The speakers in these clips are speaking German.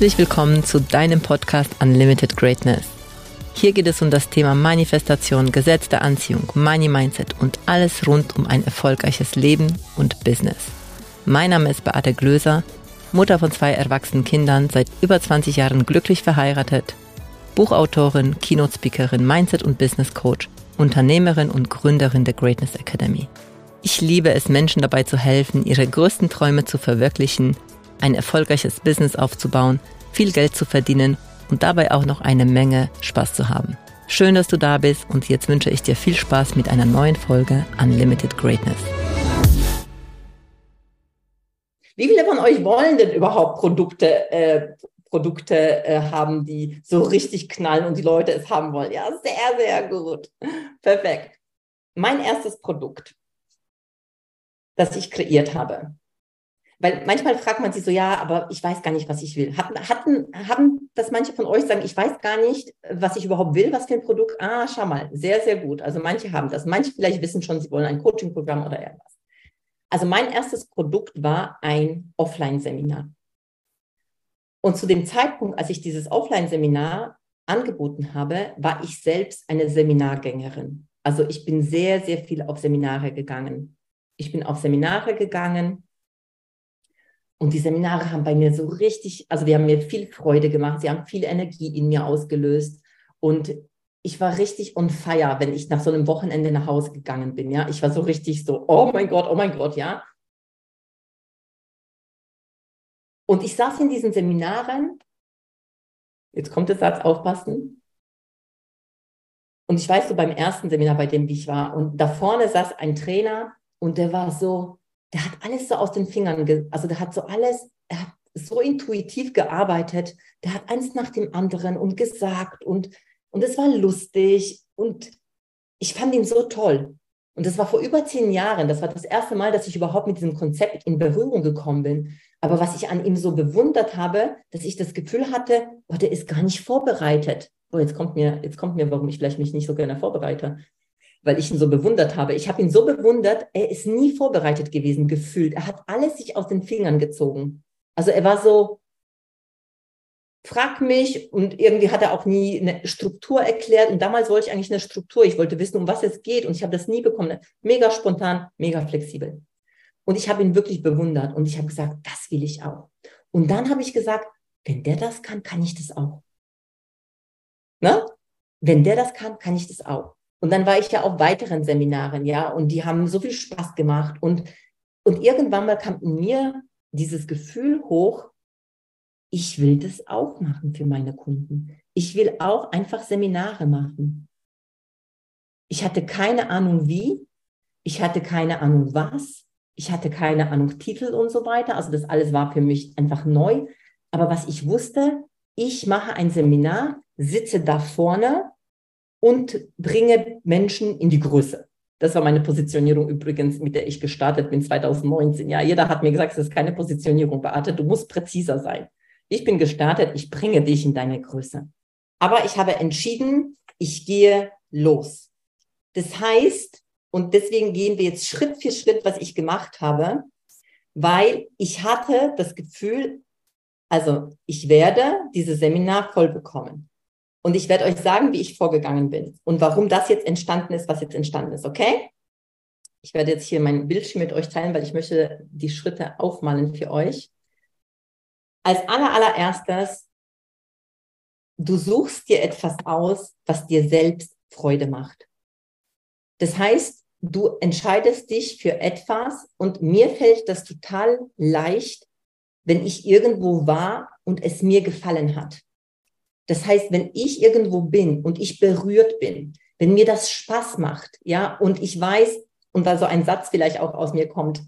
Herzlich willkommen zu deinem Podcast Unlimited Greatness. Hier geht es um das Thema Manifestation, Gesetz der Anziehung, Money Mindset und alles rund um ein erfolgreiches Leben und Business. Mein Name ist Beate Glöser, Mutter von zwei erwachsenen Kindern, seit über 20 Jahren glücklich verheiratet, Buchautorin, Keynote-Speakerin, Mindset- und Business Coach, Unternehmerin und Gründerin der Greatness Academy. Ich liebe es, Menschen dabei zu helfen, ihre größten Träume zu verwirklichen, ein erfolgreiches Business aufzubauen, viel Geld zu verdienen und dabei auch noch eine Menge Spaß zu haben. Schön, dass du da bist und jetzt wünsche ich dir viel Spaß mit einer neuen Folge Unlimited Greatness. Wie viele von euch wollen denn überhaupt Produkte, äh, Produkte äh, haben, die so richtig knallen und die Leute es haben wollen? Ja, sehr, sehr gut. Perfekt. Mein erstes Produkt das ich kreiert habe. Weil manchmal fragt man sich so, ja, aber ich weiß gar nicht, was ich will. Hatten, hatten, haben das manche von euch sagen, ich weiß gar nicht, was ich überhaupt will, was für ein Produkt? Ah, schau mal, sehr, sehr gut. Also manche haben das. Manche vielleicht wissen schon, sie wollen ein Coaching-Programm oder irgendwas. Also mein erstes Produkt war ein Offline-Seminar. Und zu dem Zeitpunkt, als ich dieses Offline-Seminar angeboten habe, war ich selbst eine Seminargängerin. Also ich bin sehr, sehr viel auf Seminare gegangen ich bin auf Seminare gegangen und die Seminare haben bei mir so richtig, also die haben mir viel Freude gemacht, sie haben viel Energie in mir ausgelöst und ich war richtig on fire, wenn ich nach so einem Wochenende nach Hause gegangen bin, ja. Ich war so richtig so, oh mein Gott, oh mein Gott, ja. Und ich saß in diesen Seminaren, jetzt kommt der Satz, aufpassen. Und ich weiß so beim ersten Seminar, bei dem ich war, und da vorne saß ein Trainer, und der war so, der hat alles so aus den Fingern, also der hat so alles, er hat so intuitiv gearbeitet, der hat eins nach dem anderen und gesagt und, und es war lustig und ich fand ihn so toll. Und das war vor über zehn Jahren, das war das erste Mal, dass ich überhaupt mit diesem Konzept in Berührung gekommen bin. Aber was ich an ihm so bewundert habe, dass ich das Gefühl hatte, oh, der ist gar nicht vorbereitet. Oh, jetzt kommt mir, jetzt kommt mir, warum ich vielleicht mich nicht so gerne vorbereite weil ich ihn so bewundert habe. Ich habe ihn so bewundert, er ist nie vorbereitet gewesen, gefühlt. Er hat alles sich aus den Fingern gezogen. Also er war so, frag mich und irgendwie hat er auch nie eine Struktur erklärt. Und damals wollte ich eigentlich eine Struktur. Ich wollte wissen, um was es geht und ich habe das nie bekommen. Mega spontan, mega flexibel. Und ich habe ihn wirklich bewundert und ich habe gesagt, das will ich auch. Und dann habe ich gesagt, wenn der das kann, kann ich das auch. Ne? Wenn der das kann, kann ich das auch. Und dann war ich ja auf weiteren Seminaren, ja, und die haben so viel Spaß gemacht. Und, und irgendwann mal kam in mir dieses Gefühl hoch, ich will das auch machen für meine Kunden. Ich will auch einfach Seminare machen. Ich hatte keine Ahnung wie, ich hatte keine Ahnung was, ich hatte keine Ahnung Titel und so weiter. Also das alles war für mich einfach neu. Aber was ich wusste, ich mache ein Seminar, sitze da vorne und bringe Menschen in die Größe. Das war meine Positionierung übrigens, mit der ich gestartet bin 2019. Ja, jeder hat mir gesagt, es ist keine Positionierung, Beate, du musst präziser sein. Ich bin gestartet, ich bringe dich in deine Größe. Aber ich habe entschieden, ich gehe los. Das heißt, und deswegen gehen wir jetzt Schritt für Schritt, was ich gemacht habe, weil ich hatte das Gefühl, also ich werde dieses Seminar voll bekommen. Und ich werde euch sagen, wie ich vorgegangen bin und warum das jetzt entstanden ist, was jetzt entstanden ist, okay? Ich werde jetzt hier mein Bildschirm mit euch teilen, weil ich möchte die Schritte aufmalen für euch. Als aller, allererstes, du suchst dir etwas aus, was dir selbst Freude macht. Das heißt, du entscheidest dich für etwas und mir fällt das total leicht, wenn ich irgendwo war und es mir gefallen hat. Das heißt, wenn ich irgendwo bin und ich berührt bin, wenn mir das Spaß macht, ja, und ich weiß, und da so ein Satz vielleicht auch aus mir kommt,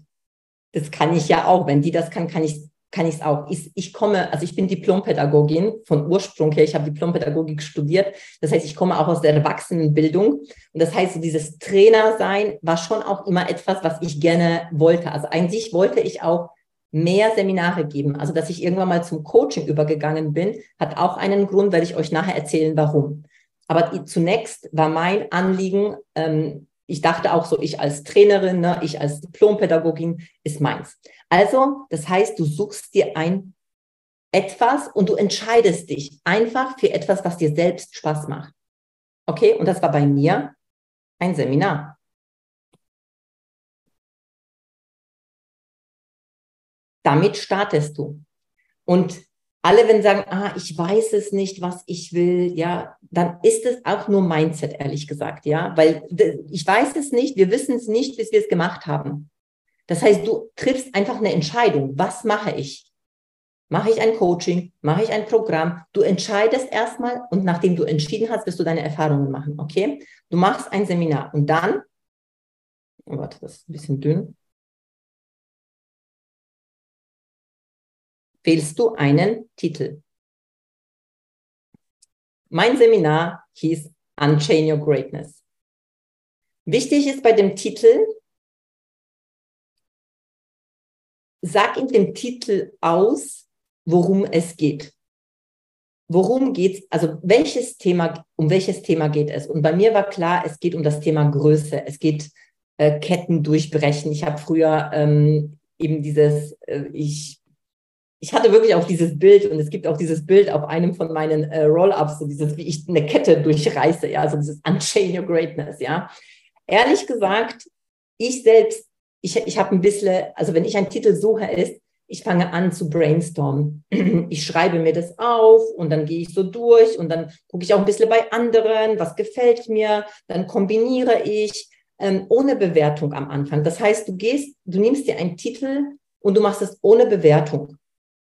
das kann ich ja auch, wenn die das kann, kann ich kann ich es auch. Ich, ich komme, also ich bin Diplompädagogin von Ursprung her. Ich habe Diplompädagogik studiert. Das heißt, ich komme auch aus der Erwachsenenbildung. Und das heißt, so dieses Trainer sein war schon auch immer etwas, was ich gerne wollte. Also eigentlich wollte ich auch mehr Seminare geben. Also, dass ich irgendwann mal zum Coaching übergegangen bin, hat auch einen Grund, werde ich euch nachher erzählen, warum. Aber zunächst war mein Anliegen, ähm, ich dachte auch so, ich als Trainerin, ne, ich als Diplompädagogin ist meins. Also, das heißt, du suchst dir ein etwas und du entscheidest dich einfach für etwas, was dir selbst Spaß macht. Okay, und das war bei mir ein Seminar. Damit startest du. Und alle, wenn sagen, ah, ich weiß es nicht, was ich will, ja, dann ist es auch nur Mindset, ehrlich gesagt, ja, weil ich weiß es nicht, wir wissen es nicht, bis wir es gemacht haben. Das heißt, du triffst einfach eine Entscheidung. Was mache ich? Mache ich ein Coaching? Mache ich ein Programm? Du entscheidest erstmal und nachdem du entschieden hast, wirst du deine Erfahrungen machen, okay? Du machst ein Seminar und dann, oh, warte, das ist ein bisschen dünn. Wählst du einen Titel. Mein Seminar hieß Unchain Your Greatness. Wichtig ist bei dem Titel, sag in dem Titel aus, worum es geht. Worum geht's? Also welches Thema, um welches Thema geht es? Und bei mir war klar, es geht um das Thema Größe. Es geht äh, Ketten durchbrechen. Ich habe früher ähm, eben dieses, äh, ich ich hatte wirklich auch dieses Bild und es gibt auch dieses Bild auf einem von meinen äh, Roll-ups, so dieses, wie ich eine Kette durchreiße, ja, so dieses Unchain Your Greatness, ja. Ehrlich gesagt, ich selbst ich, ich habe ein bisschen, also wenn ich einen Titel suche, ist, ich fange an zu brainstormen. Ich schreibe mir das auf und dann gehe ich so durch und dann gucke ich auch ein bisschen bei anderen, was gefällt mir, dann kombiniere ich ähm, ohne Bewertung am Anfang. Das heißt, du gehst, du nimmst dir einen Titel und du machst es ohne Bewertung.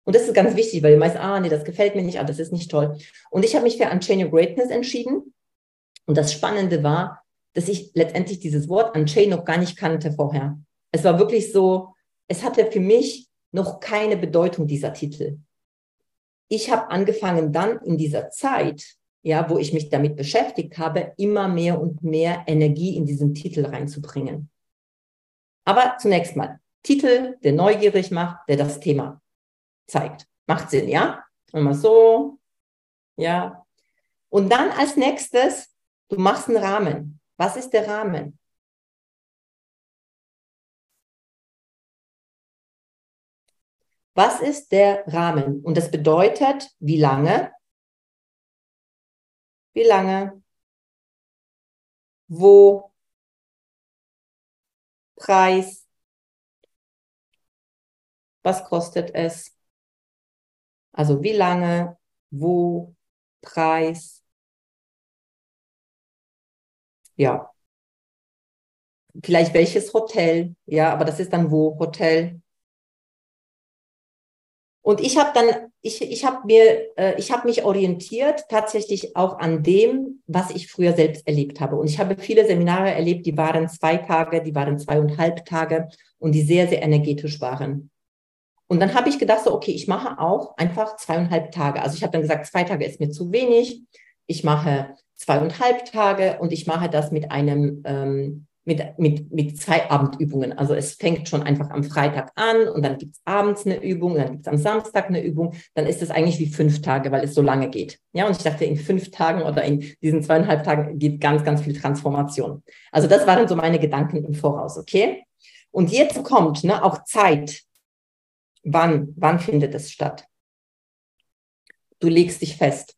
Und das ist ganz wichtig, weil du meinst, ah, nee, das gefällt mir nicht, ah, das ist nicht toll. Und ich habe mich für Unchain Your Greatness entschieden. Und das Spannende war, dass ich letztendlich dieses Wort Unchain noch gar nicht kannte vorher. Es war wirklich so, es hatte für mich noch keine Bedeutung, dieser Titel. Ich habe angefangen dann in dieser Zeit, ja, wo ich mich damit beschäftigt habe, immer mehr und mehr Energie in diesen Titel reinzubringen. Aber zunächst mal, Titel, der neugierig macht, der das Thema zeigt. Macht Sinn, ja? Immer so, ja. Und dann als nächstes, du machst einen Rahmen. Was ist der Rahmen? Was ist der Rahmen? Und das bedeutet, wie lange? Wie lange? Wo? Preis? Was kostet es? Also wie lange? Wo? Preis? Ja. Vielleicht welches Hotel? Ja, aber das ist dann wo? Hotel? Und ich habe dann, ich, ich habe mir, äh, ich habe mich orientiert tatsächlich auch an dem, was ich früher selbst erlebt habe. Und ich habe viele Seminare erlebt, die waren zwei Tage, die waren zweieinhalb Tage und die sehr, sehr energetisch waren. Und dann habe ich gedacht, so, okay, ich mache auch einfach zweieinhalb Tage. Also ich habe dann gesagt, zwei Tage ist mir zu wenig. Ich mache zweieinhalb Tage und ich mache das mit einem ähm, mit, mit, mit zwei Abendübungen. Also es fängt schon einfach am Freitag an und dann gibt es abends eine Übung, dann gibt es am Samstag eine Übung. Dann ist es eigentlich wie fünf Tage, weil es so lange geht. Ja, und ich dachte, in fünf Tagen oder in diesen zweieinhalb Tagen geht ganz, ganz viel Transformation. Also das waren so meine Gedanken im Voraus, okay? Und jetzt kommt ne, auch Zeit. Wann, wann findet es statt? Du legst dich fest.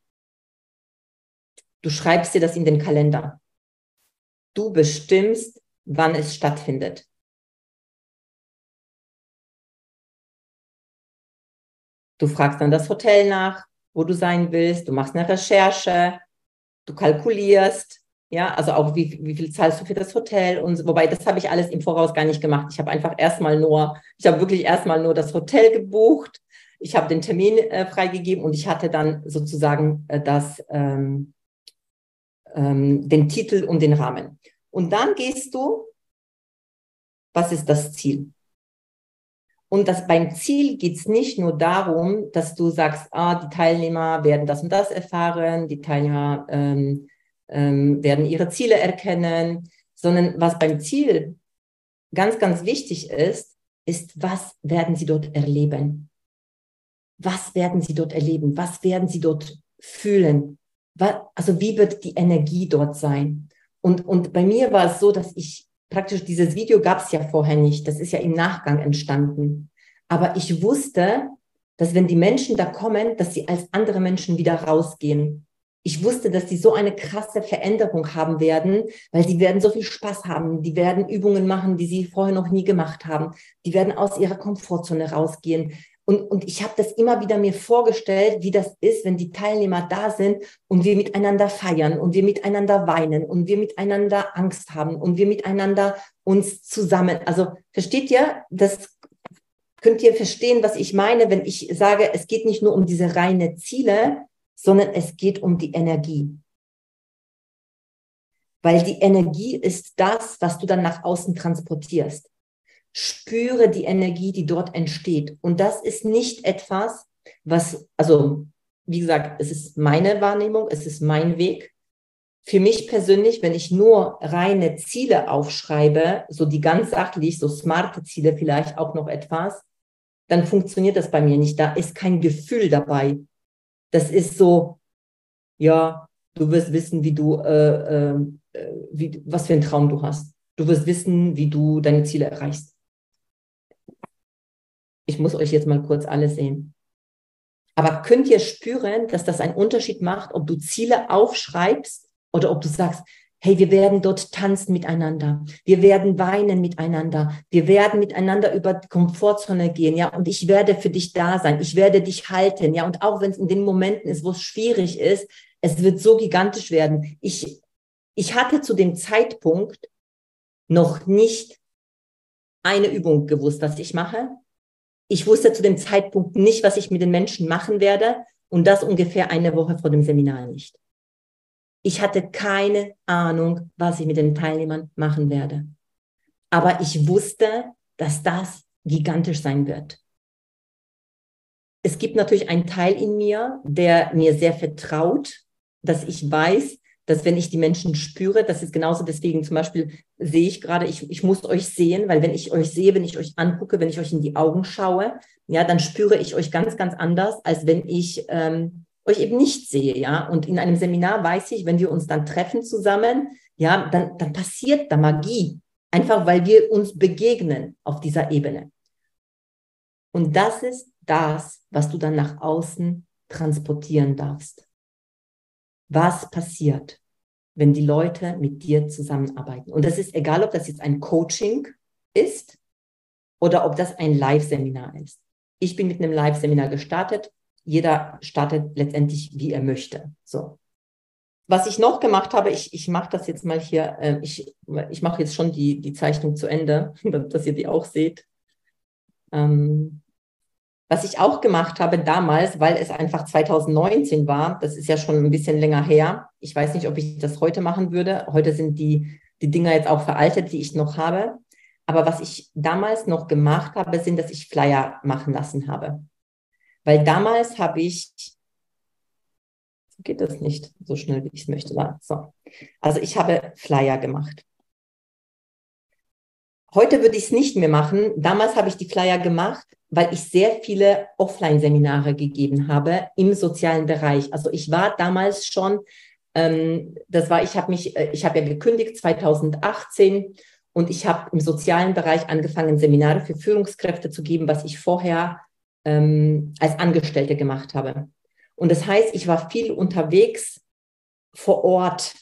Du schreibst dir das in den Kalender. Du bestimmst, wann es stattfindet. Du fragst dann das Hotel nach, wo du sein willst. Du machst eine Recherche. Du kalkulierst. Ja, also auch wie, wie viel zahlst du für das Hotel und wobei das habe ich alles im Voraus gar nicht gemacht. Ich habe einfach erstmal nur, ich habe wirklich erstmal nur das Hotel gebucht. Ich habe den Termin äh, freigegeben und ich hatte dann sozusagen äh, das, ähm, ähm, den Titel und den Rahmen. Und dann gehst du, was ist das Ziel? Und das, beim Ziel geht es nicht nur darum, dass du sagst, ah, die Teilnehmer werden das und das erfahren, die Teilnehmer ähm, ähm, werden ihre Ziele erkennen, sondern was beim Ziel ganz, ganz wichtig ist, ist, was werden sie dort erleben? Was werden sie dort erleben? Was werden sie dort fühlen? also wie wird die Energie dort sein? Und, und bei mir war es so, dass ich praktisch dieses Video gab es ja vorher nicht. Das ist ja im Nachgang entstanden. Aber ich wusste, dass wenn die Menschen da kommen, dass sie als andere Menschen wieder rausgehen. Ich wusste, dass die so eine krasse Veränderung haben werden, weil die werden so viel Spaß haben. Die werden Übungen machen, die sie vorher noch nie gemacht haben. Die werden aus ihrer Komfortzone rausgehen. Und, und ich habe das immer wieder mir vorgestellt, wie das ist, wenn die Teilnehmer da sind und wir miteinander feiern und wir miteinander weinen und wir miteinander Angst haben und wir miteinander uns zusammen. Also versteht ihr, das könnt ihr verstehen, was ich meine, wenn ich sage, es geht nicht nur um diese reine Ziele, sondern es geht um die Energie. Weil die Energie ist das, was du dann nach außen transportierst. Spüre die Energie, die dort entsteht. Und das ist nicht etwas, was, also, wie gesagt, es ist meine Wahrnehmung, es ist mein Weg. Für mich persönlich, wenn ich nur reine Ziele aufschreibe, so die ganz sachlich, so smarte Ziele vielleicht auch noch etwas, dann funktioniert das bei mir nicht. Da ist kein Gefühl dabei. Das ist so, ja, du wirst wissen, wie du, äh, äh, wie, was für einen Traum du hast. Du wirst wissen, wie du deine Ziele erreichst. Ich muss euch jetzt mal kurz alle sehen. Aber könnt ihr spüren, dass das einen Unterschied macht, ob du Ziele aufschreibst oder ob du sagst, hey, wir werden dort tanzen miteinander. Wir werden weinen miteinander. Wir werden miteinander über die Komfortzone gehen, ja. Und ich werde für dich da sein. Ich werde dich halten, ja. Und auch wenn es in den Momenten ist, wo es schwierig ist, es wird so gigantisch werden. Ich, ich hatte zu dem Zeitpunkt noch nicht eine Übung gewusst, was ich mache. Ich wusste zu dem Zeitpunkt nicht, was ich mit den Menschen machen werde und das ungefähr eine Woche vor dem Seminar nicht. Ich hatte keine Ahnung, was ich mit den Teilnehmern machen werde. Aber ich wusste, dass das gigantisch sein wird. Es gibt natürlich einen Teil in mir, der mir sehr vertraut, dass ich weiß, dass wenn ich die Menschen spüre, das ist genauso deswegen zum Beispiel sehe ich gerade, ich, ich muss euch sehen, weil wenn ich euch sehe, wenn ich euch angucke, wenn ich euch in die Augen schaue, ja, dann spüre ich euch ganz, ganz anders, als wenn ich ähm, euch eben nicht sehe, ja. Und in einem Seminar weiß ich, wenn wir uns dann treffen zusammen, ja, dann, dann passiert da Magie. Einfach weil wir uns begegnen auf dieser Ebene. Und das ist das, was du dann nach außen transportieren darfst was passiert, wenn die Leute mit dir zusammenarbeiten. Und das ist egal, ob das jetzt ein Coaching ist oder ob das ein Live-Seminar ist. Ich bin mit einem Live-Seminar gestartet. Jeder startet letztendlich, wie er möchte. So. Was ich noch gemacht habe, ich, ich mache das jetzt mal hier, äh, ich, ich mache jetzt schon die, die Zeichnung zu Ende, dass ihr die auch seht. Ähm, was ich auch gemacht habe damals, weil es einfach 2019 war, das ist ja schon ein bisschen länger her. Ich weiß nicht, ob ich das heute machen würde. Heute sind die, die Dinger jetzt auch veraltet, die ich noch habe. Aber was ich damals noch gemacht habe, sind, dass ich Flyer machen lassen habe. Weil damals habe ich, geht das nicht so schnell, wie ich es möchte. So. Also ich habe Flyer gemacht. Heute würde ich es nicht mehr machen. Damals habe ich die Flyer gemacht, weil ich sehr viele Offline-Seminare gegeben habe im sozialen Bereich. Also ich war damals schon, ähm, das war, ich habe mich, äh, ich habe ja gekündigt 2018 und ich habe im sozialen Bereich angefangen, Seminare für Führungskräfte zu geben, was ich vorher ähm, als Angestellte gemacht habe. Und das heißt, ich war viel unterwegs vor Ort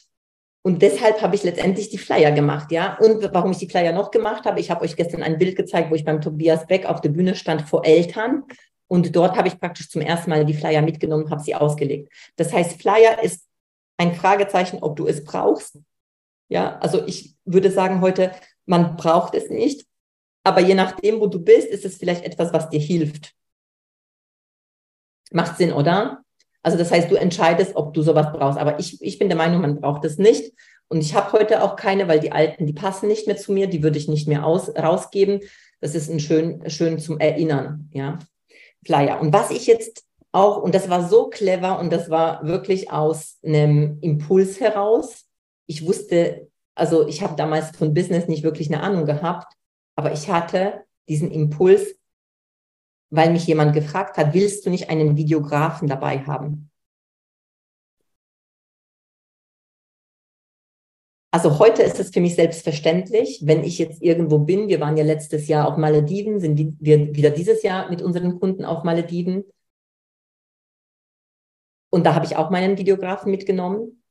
und deshalb habe ich letztendlich die Flyer gemacht, ja. Und warum ich die Flyer noch gemacht habe, ich habe euch gestern ein Bild gezeigt, wo ich beim Tobias Beck auf der Bühne stand vor Eltern. Und dort habe ich praktisch zum ersten Mal die Flyer mitgenommen habe sie ausgelegt. Das heißt, Flyer ist ein Fragezeichen, ob du es brauchst. Ja, also ich würde sagen heute, man braucht es nicht. Aber je nachdem, wo du bist, ist es vielleicht etwas, was dir hilft. Macht Sinn, oder? Also das heißt, du entscheidest, ob du sowas brauchst. Aber ich, ich bin der Meinung, man braucht es nicht. Und ich habe heute auch keine, weil die alten, die passen nicht mehr zu mir, die würde ich nicht mehr aus, rausgeben. Das ist ein schön, schön zum Erinnern, ja. Flyer. Und was ich jetzt auch, und das war so clever und das war wirklich aus einem Impuls heraus. Ich wusste, also ich habe damals von Business nicht wirklich eine Ahnung gehabt, aber ich hatte diesen Impuls, weil mich jemand gefragt hat, willst du nicht einen Videografen dabei haben? also heute ist es für mich selbstverständlich, wenn ich jetzt irgendwo bin, wir waren ja letztes Jahr auf Malediven, sind wir wieder dieses Jahr mit unseren Kunden auf Malediven. Und da habe ich auch meinen Videografen mitgenommen,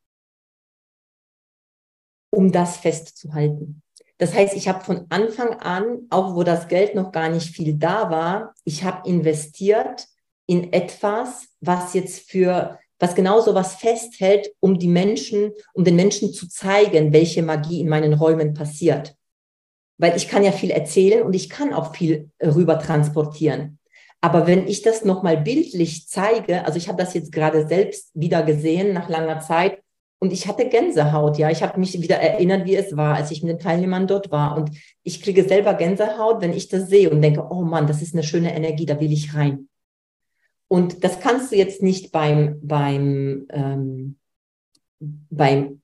um das festzuhalten. Das heißt, ich habe von Anfang an, auch wo das Geld noch gar nicht viel da war, ich habe investiert in etwas, was jetzt für, was genauso was festhält, um die Menschen, um den Menschen zu zeigen, welche Magie in meinen Räumen passiert. Weil ich kann ja viel erzählen und ich kann auch viel rüber transportieren. Aber wenn ich das nochmal bildlich zeige, also ich habe das jetzt gerade selbst wieder gesehen nach langer Zeit, und ich hatte Gänsehaut, ja. Ich habe mich wieder erinnert, wie es war, als ich mit den Teilnehmern dort war. Und ich kriege selber Gänsehaut, wenn ich das sehe und denke, oh Mann, das ist eine schöne Energie, da will ich rein. Und das kannst du jetzt nicht beim, beim, ähm, beim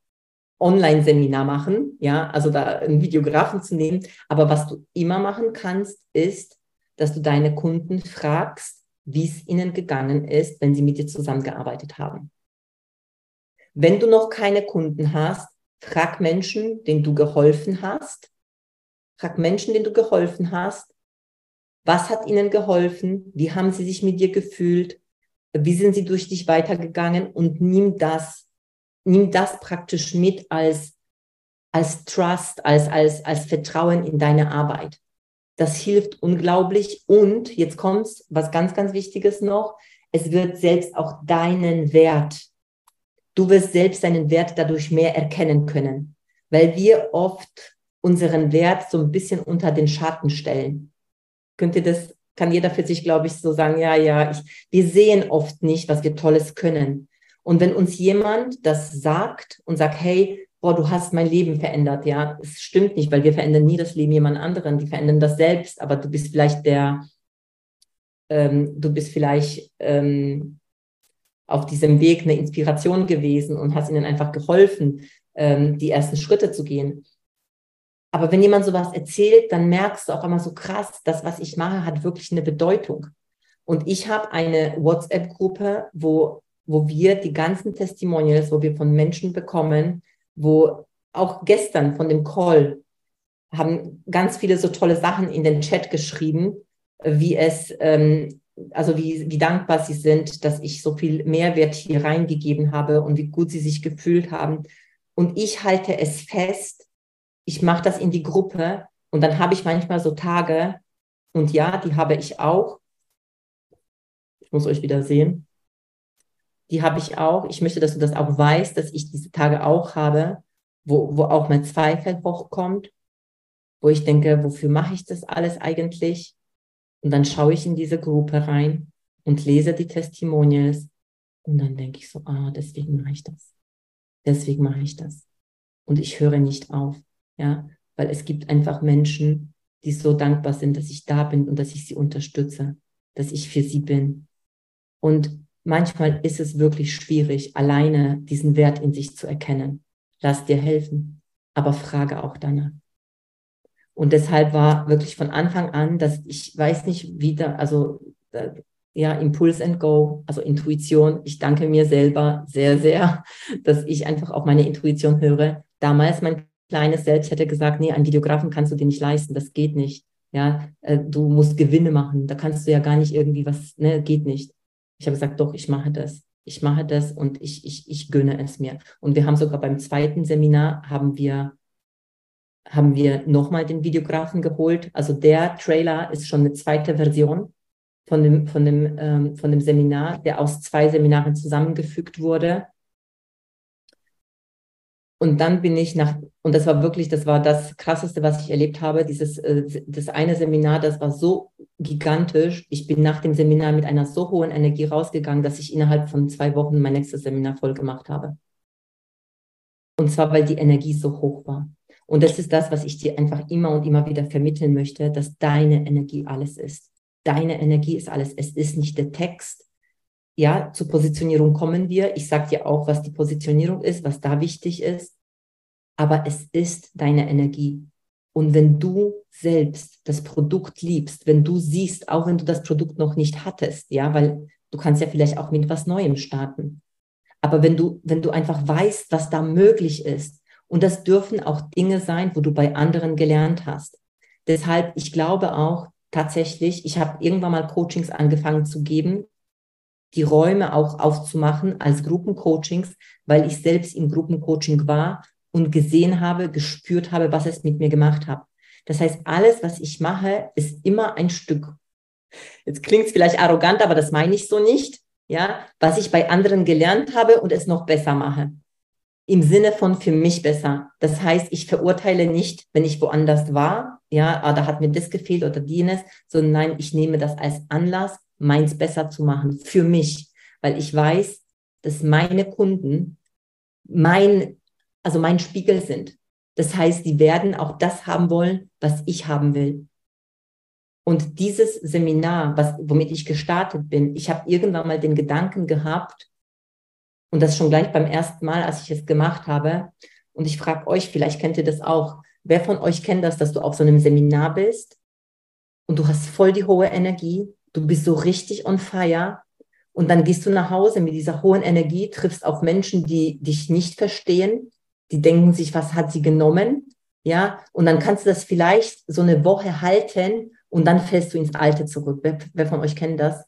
Online-Seminar machen, ja, also da einen Videografen zu nehmen. Aber was du immer machen kannst, ist, dass du deine Kunden fragst, wie es ihnen gegangen ist, wenn sie mit dir zusammengearbeitet haben. Wenn du noch keine Kunden hast, frag Menschen, denen du geholfen hast. Frag Menschen, denen du geholfen hast. Was hat ihnen geholfen? Wie haben sie sich mit dir gefühlt? Wie sind sie durch dich weitergegangen? Und nimm das, nimm das praktisch mit als, als Trust, als, als, als Vertrauen in deine Arbeit. Das hilft unglaublich. Und jetzt kommt's, was ganz, ganz Wichtiges noch. Es wird selbst auch deinen Wert Du wirst selbst deinen Wert dadurch mehr erkennen können, weil wir oft unseren Wert so ein bisschen unter den Schatten stellen. Könnt ihr das, kann jeder für sich, glaube ich, so sagen, ja, ja, ich, wir sehen oft nicht, was wir Tolles können. Und wenn uns jemand das sagt und sagt, hey, boah, du hast mein Leben verändert, ja, es stimmt nicht, weil wir verändern nie das Leben jemand anderen, die verändern das selbst, aber du bist vielleicht der, ähm, du bist vielleicht ähm, auf diesem Weg eine Inspiration gewesen und hast ihnen einfach geholfen, ähm, die ersten Schritte zu gehen. Aber wenn jemand sowas erzählt, dann merkst du auch immer so krass, das, was ich mache, hat wirklich eine Bedeutung. Und ich habe eine WhatsApp-Gruppe, wo, wo wir die ganzen Testimonials, wo wir von Menschen bekommen, wo auch gestern von dem Call haben ganz viele so tolle Sachen in den Chat geschrieben, wie es ähm, also wie, wie dankbar sie sind, dass ich so viel Mehrwert hier reingegeben habe und wie gut sie sich gefühlt haben. Und ich halte es fest, ich mache das in die Gruppe und dann habe ich manchmal so Tage, und ja, die habe ich auch. Ich muss euch wieder sehen. Die habe ich auch. Ich möchte, dass du das auch weißt, dass ich diese Tage auch habe, wo, wo auch mein Zweifel hochkommt, wo ich denke, wofür mache ich das alles eigentlich? Und dann schaue ich in diese Gruppe rein und lese die Testimonials. Und dann denke ich so, ah, deswegen mache ich das. Deswegen mache ich das. Und ich höre nicht auf. Ja, weil es gibt einfach Menschen, die so dankbar sind, dass ich da bin und dass ich sie unterstütze, dass ich für sie bin. Und manchmal ist es wirklich schwierig, alleine diesen Wert in sich zu erkennen. Lass dir helfen, aber frage auch danach. Und deshalb war wirklich von Anfang an, dass ich weiß nicht, wie da, also ja, Impulse and Go, also Intuition. Ich danke mir selber sehr, sehr, dass ich einfach auf meine Intuition höre. Damals mein kleines Selbst hätte gesagt, nee, einen Videografen kannst du dir nicht leisten, das geht nicht. Ja, äh, du musst Gewinne machen, da kannst du ja gar nicht irgendwie was, ne, geht nicht. Ich habe gesagt, doch, ich mache das. Ich mache das und ich, ich, ich gönne es mir. Und wir haben sogar beim zweiten Seminar haben wir haben wir nochmal den Videografen geholt. Also der Trailer ist schon eine zweite Version von dem, von dem, ähm, von dem Seminar, der aus zwei Seminaren zusammengefügt wurde. Und dann bin ich nach, und das war wirklich, das war das Krasseste, was ich erlebt habe. Dieses, äh, das eine Seminar, das war so gigantisch. Ich bin nach dem Seminar mit einer so hohen Energie rausgegangen, dass ich innerhalb von zwei Wochen mein nächstes Seminar voll gemacht habe. Und zwar, weil die Energie so hoch war. Und das ist das, was ich dir einfach immer und immer wieder vermitteln möchte, dass deine Energie alles ist. Deine Energie ist alles. Es ist nicht der Text. Ja, zur Positionierung kommen wir. Ich sage dir auch, was die Positionierung ist, was da wichtig ist. Aber es ist deine Energie. Und wenn du selbst das Produkt liebst, wenn du siehst, auch wenn du das Produkt noch nicht hattest, ja, weil du kannst ja vielleicht auch mit was Neuem starten. Aber wenn du, wenn du einfach weißt, was da möglich ist, Und das dürfen auch Dinge sein, wo du bei anderen gelernt hast. Deshalb, ich glaube auch tatsächlich, ich habe irgendwann mal Coachings angefangen zu geben, die Räume auch aufzumachen als Gruppencoachings, weil ich selbst im Gruppencoaching war und gesehen habe, gespürt habe, was es mit mir gemacht hat. Das heißt, alles, was ich mache, ist immer ein Stück. Jetzt klingt es vielleicht arrogant, aber das meine ich so nicht. Ja, was ich bei anderen gelernt habe und es noch besser mache. Im Sinne von für mich besser. Das heißt, ich verurteile nicht, wenn ich woanders war. Ja, ah, da hat mir das gefehlt oder jenes, sondern nein, ich nehme das als Anlass, meins besser zu machen für mich, weil ich weiß, dass meine Kunden mein, also mein Spiegel sind. Das heißt, die werden auch das haben wollen, was ich haben will. Und dieses Seminar, was, womit ich gestartet bin, ich habe irgendwann mal den Gedanken gehabt, und das schon gleich beim ersten Mal, als ich es gemacht habe, und ich frage euch, vielleicht kennt ihr das auch, wer von euch kennt das, dass du auf so einem Seminar bist und du hast voll die hohe Energie, du bist so richtig on fire und dann gehst du nach Hause mit dieser hohen Energie, triffst auf Menschen, die dich nicht verstehen, die denken sich, was hat sie genommen? Ja, und dann kannst du das vielleicht so eine Woche halten und dann fällst du ins Alte zurück. Wer, wer von euch kennt das?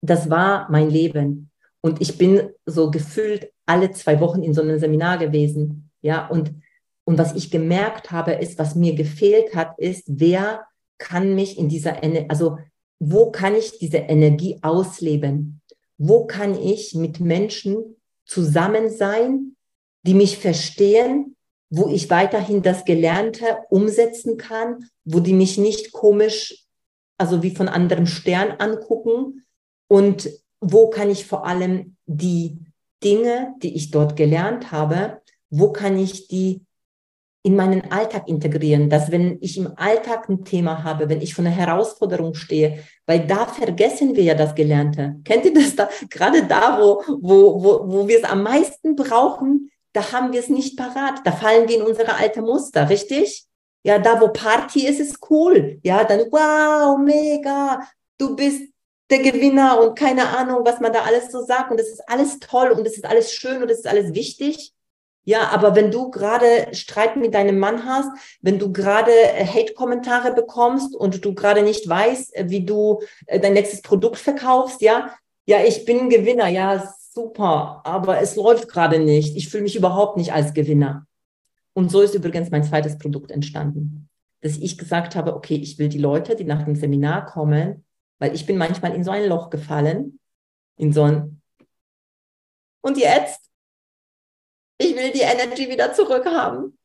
Das war mein Leben. Und ich bin so gefühlt alle zwei Wochen in so einem Seminar gewesen. Ja, und, und was ich gemerkt habe, ist, was mir gefehlt hat, ist, wer kann mich in dieser, also wo kann ich diese Energie ausleben? Wo kann ich mit Menschen zusammen sein, die mich verstehen, wo ich weiterhin das Gelernte umsetzen kann, wo die mich nicht komisch, also wie von anderem Stern angucken und wo kann ich vor allem die Dinge, die ich dort gelernt habe, wo kann ich die in meinen Alltag integrieren, dass wenn ich im Alltag ein Thema habe, wenn ich vor einer Herausforderung stehe, weil da vergessen wir ja das Gelernte. Kennt ihr das da? Gerade da, wo, wo, wo, wo wir es am meisten brauchen, da haben wir es nicht parat. Da fallen wir in unsere alte Muster, richtig? Ja, da wo Party ist, ist cool. Ja, dann wow, mega, du bist der Gewinner und keine Ahnung, was man da alles so sagt. Und das ist alles toll und das ist alles schön und das ist alles wichtig. Ja, aber wenn du gerade Streit mit deinem Mann hast, wenn du gerade äh, Hate-Kommentare bekommst und du gerade nicht weißt, äh, wie du äh, dein nächstes Produkt verkaufst, ja, ja, ich bin Gewinner, ja, super, aber es läuft gerade nicht. Ich fühle mich überhaupt nicht als Gewinner. Und so ist übrigens mein zweites Produkt entstanden, dass ich gesagt habe, okay, ich will die Leute, die nach dem Seminar kommen, weil ich bin manchmal in so ein Loch gefallen, in so ein und jetzt ich will die Energy wieder zurückhaben.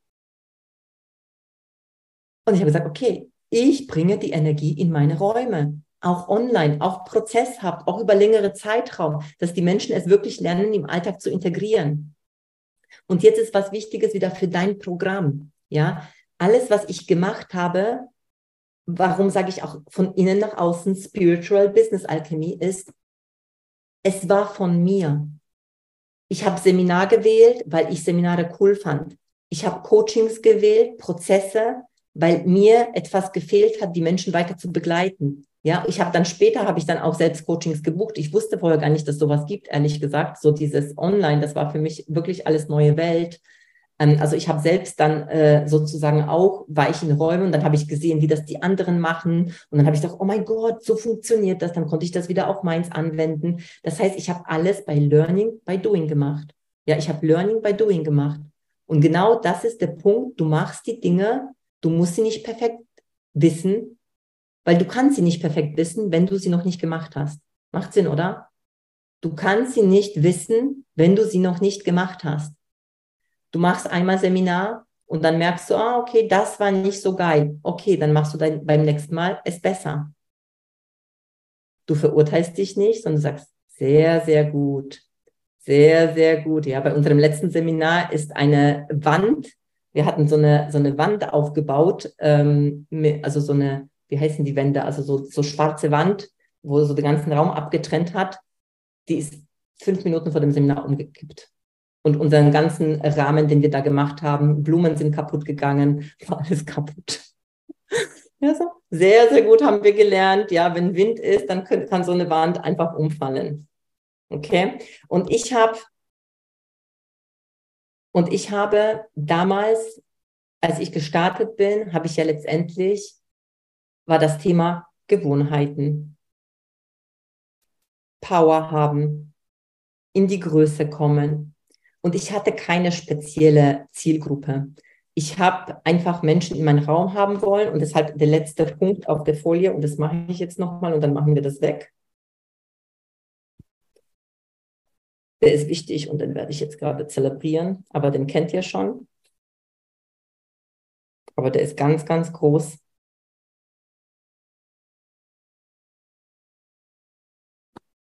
Und ich habe gesagt, okay, ich bringe die Energie in meine Räume, auch online, auch prozesshaft, auch über längere Zeitraum, dass die Menschen es wirklich lernen, im Alltag zu integrieren. Und jetzt ist was Wichtiges wieder für dein Programm. Ja, alles, was ich gemacht habe, warum sage ich auch von innen nach außen Spiritual Business Alchemy ist, es war von mir. Ich habe Seminar gewählt, weil ich Seminare cool fand. Ich habe Coachings gewählt, Prozesse, weil mir etwas gefehlt hat, die Menschen weiter zu begleiten. Ja, ich habe dann später habe ich dann auch selbst Coachings gebucht. Ich wusste vorher gar nicht, dass sowas gibt, ehrlich gesagt. So dieses Online, das war für mich wirklich alles neue Welt. Ähm, also ich habe selbst dann äh, sozusagen auch, war ich in Räumen und dann habe ich gesehen, wie das die anderen machen. Und dann habe ich gedacht, oh mein Gott, so funktioniert das. Dann konnte ich das wieder auf meins anwenden. Das heißt, ich habe alles bei Learning, by Doing gemacht. Ja, ich habe Learning by Doing gemacht. Und genau das ist der Punkt. Du machst die Dinge, du musst sie nicht perfekt wissen, weil du kannst sie nicht perfekt wissen, wenn du sie noch nicht gemacht hast. Macht Sinn, oder? Du kannst sie nicht wissen, wenn du sie noch nicht gemacht hast. Du machst einmal Seminar und dann merkst du, ah, okay, das war nicht so geil. Okay, dann machst du dann beim nächsten Mal es besser. Du verurteilst dich nicht, sondern sagst, sehr, sehr gut. Sehr, sehr gut. Ja, bei unserem letzten Seminar ist eine Wand. Wir hatten so eine, so eine Wand aufgebaut, ähm, also so eine, wie heißen die Wände? Also so, so schwarze Wand, wo so den ganzen Raum abgetrennt hat. Die ist fünf Minuten vor dem Seminar umgekippt und unseren ganzen Rahmen, den wir da gemacht haben. Blumen sind kaputt gegangen, war alles kaputt. Ja, so. Sehr, sehr gut haben wir gelernt. Ja, wenn Wind ist, dann kann, kann so eine Wand einfach umfallen. Okay. Und ich habe Und ich habe damals, als ich gestartet bin, habe ich ja letztendlich, war das Thema Gewohnheiten. Power haben, in die Größe kommen. Und ich hatte keine spezielle Zielgruppe. Ich habe einfach Menschen in meinen Raum haben wollen und deshalb der letzte Punkt auf der Folie und das mache ich jetzt nochmal und dann machen wir das weg. Der ist wichtig und den werde ich jetzt gerade zelebrieren, aber den kennt ihr schon. Aber der ist ganz, ganz groß.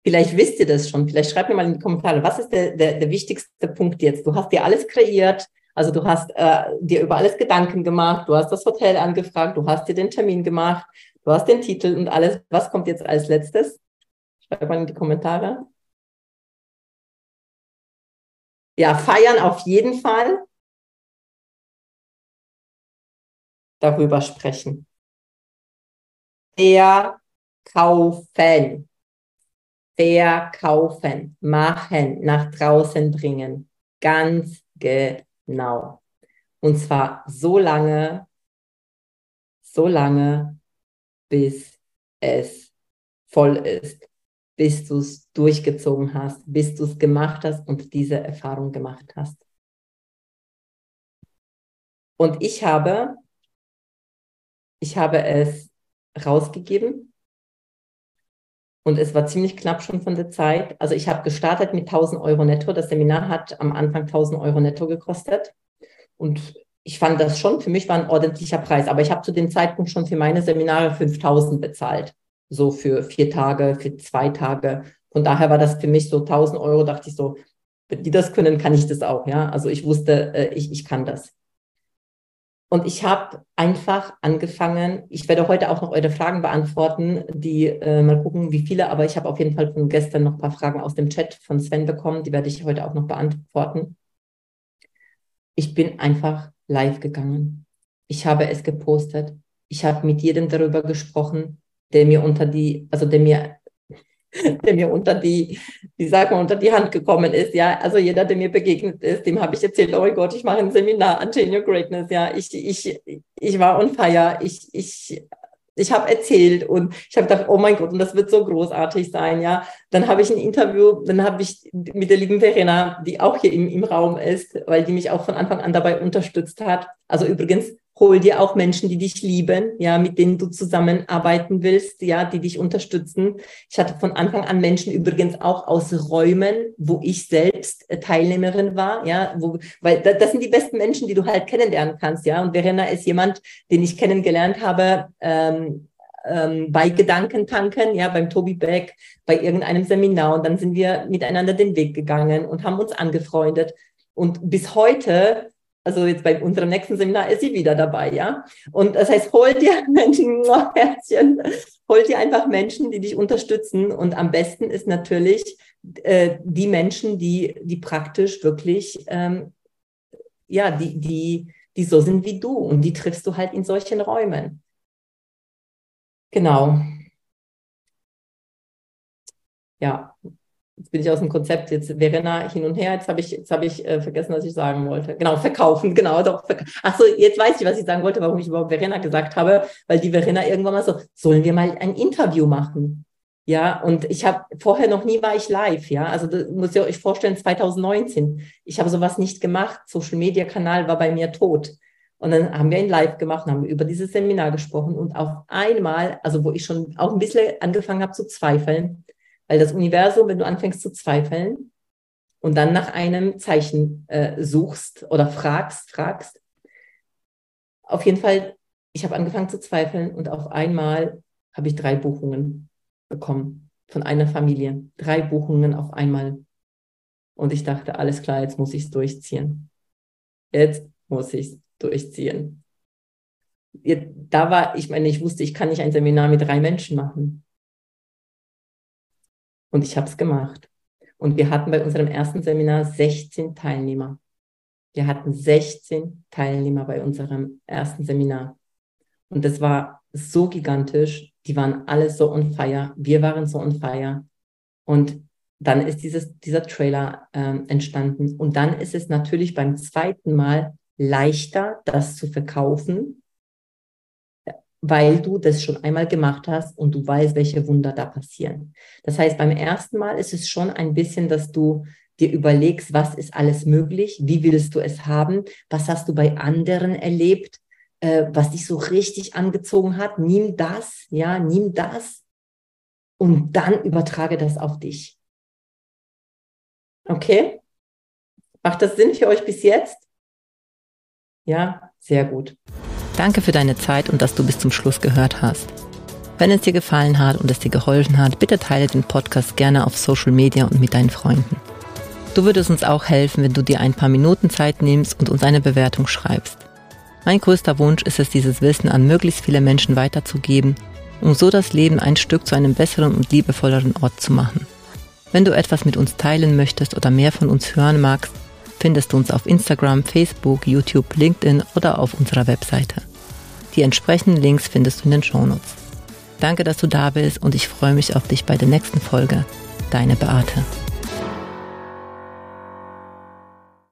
Vielleicht wisst ihr das schon. Vielleicht schreibt mir mal in die Kommentare, was ist der, der, der wichtigste Punkt jetzt? Du hast dir alles kreiert, also du hast äh, dir über alles Gedanken gemacht, du hast das Hotel angefragt, du hast dir den Termin gemacht, du hast den Titel und alles. Was kommt jetzt als letztes? Schreibt mal in die Kommentare. Ja, feiern auf jeden Fall. Darüber sprechen. Verkaufen. Verkaufen. Machen. Nach draußen bringen. Ganz genau. Und zwar so lange, so lange, bis es voll ist bis du es durchgezogen hast, bis du es gemacht hast und diese Erfahrung gemacht hast. Und ich habe, ich habe es rausgegeben und es war ziemlich knapp schon von der Zeit. Also ich habe gestartet mit 1000 Euro netto. Das Seminar hat am Anfang 1000 Euro netto gekostet. Und ich fand das schon, für mich war ein ordentlicher Preis. Aber ich habe zu dem Zeitpunkt schon für meine Seminare 5000 bezahlt so für vier Tage, für zwei Tage. Von daher war das für mich so 1000 Euro, dachte ich so, wenn die das können, kann ich das auch, ja. Also ich wusste, äh, ich, ich kann das. Und ich habe einfach angefangen, ich werde heute auch noch eure Fragen beantworten, die äh, mal gucken, wie viele, aber ich habe auf jeden Fall von gestern noch ein paar Fragen aus dem Chat von Sven bekommen, die werde ich heute auch noch beantworten. Ich bin einfach live gegangen. Ich habe es gepostet. Ich habe mit jedem darüber gesprochen der mir unter die, also der mir, der mir unter die, wie sagt man, unter die Hand gekommen ist, ja. Also jeder, der mir begegnet ist, dem habe ich erzählt, oh Gott, ich mache ein Seminar an Change Your Greatness, ja. Ich, ich, ich war on fire, ich, ich, ich habe erzählt und ich habe gedacht, oh mein Gott, und das wird so großartig sein, ja. Dann habe ich ein Interview, dann habe ich mit der lieben Verena, die auch hier im, im Raum ist, weil die mich auch von Anfang an dabei unterstützt hat. Also übrigens, hol dir auch Menschen, die dich lieben, ja, mit denen du zusammenarbeiten willst, ja, die dich unterstützen. Ich hatte von Anfang an Menschen übrigens auch aus Räumen, wo ich selbst äh, Teilnehmerin war, ja, wo, weil das sind die besten Menschen, die du halt kennenlernen kannst, ja. Und Verena ist jemand, den ich kennengelernt habe, ähm, ähm, bei Gedankentanken, ja, beim Tobi Beck, bei irgendeinem Seminar. Und dann sind wir miteinander den Weg gegangen und haben uns angefreundet. Und bis heute also jetzt bei unserem nächsten Seminar ist sie wieder dabei, ja. Und das heißt, hol dir Menschen, Herzchen, hol dir einfach Menschen, die dich unterstützen. Und am besten ist natürlich äh, die Menschen, die, die praktisch wirklich, ähm, ja, die, die, die so sind wie du. Und die triffst du halt in solchen Räumen. Genau. Ja, jetzt bin ich aus dem Konzept, jetzt Verena hin und her, jetzt habe ich, jetzt habe ich äh, vergessen, was ich sagen wollte. Genau, verkaufen, genau, doch. Verk Achso, jetzt weiß ich, was ich sagen wollte, warum ich überhaupt Verena gesagt habe, weil die Verena irgendwann mal so, sollen wir mal ein Interview machen? Ja, und ich habe vorher noch nie war ich live, ja. Also das muss ihr euch vorstellen, 2019. Ich habe sowas nicht gemacht. Social Media Kanal war bei mir tot. Und dann haben wir ihn live gemacht, haben über dieses Seminar gesprochen und auf einmal, also wo ich schon auch ein bisschen angefangen habe zu zweifeln, weil das Universum, wenn du anfängst zu zweifeln und dann nach einem Zeichen äh, suchst oder fragst, fragst, auf jeden Fall, ich habe angefangen zu zweifeln und auf einmal habe ich drei Buchungen bekommen von einer Familie. Drei Buchungen auf einmal. Und ich dachte, alles klar, jetzt muss ich es durchziehen. Jetzt muss ich es durchziehen. Da war, ich meine, ich wusste, ich kann nicht ein Seminar mit drei Menschen machen. Und ich habe es gemacht. Und wir hatten bei unserem ersten Seminar 16 Teilnehmer. Wir hatten 16 Teilnehmer bei unserem ersten Seminar. Und das war so gigantisch. Die waren alle so on fire. Wir waren so on fire. Und dann ist dieses, dieser Trailer ähm, entstanden. Und dann ist es natürlich beim zweiten Mal leichter, das zu verkaufen, weil du das schon einmal gemacht hast und du weißt, welche Wunder da passieren. Das heißt, beim ersten Mal ist es schon ein bisschen, dass du dir überlegst, was ist alles möglich, wie willst du es haben, was hast du bei anderen erlebt, äh, was dich so richtig angezogen hat. Nimm das, ja, nimm das und dann übertrage das auf dich. Okay? Macht das Sinn für euch bis jetzt? Ja, sehr gut. Danke für deine Zeit und dass du bis zum Schluss gehört hast. Wenn es dir gefallen hat und es dir geholfen hat, bitte teile den Podcast gerne auf Social Media und mit deinen Freunden. Du würdest uns auch helfen, wenn du dir ein paar Minuten Zeit nimmst und uns eine Bewertung schreibst. Mein größter Wunsch ist es, dieses Wissen an möglichst viele Menschen weiterzugeben, um so das Leben ein Stück zu einem besseren und liebevolleren Ort zu machen. Wenn du etwas mit uns teilen möchtest oder mehr von uns hören magst, findest du uns auf Instagram, Facebook, YouTube, LinkedIn oder auf unserer Webseite. Die entsprechenden Links findest du in den Shownotes. Danke, dass du da bist und ich freue mich auf dich bei der nächsten Folge. Deine Beate.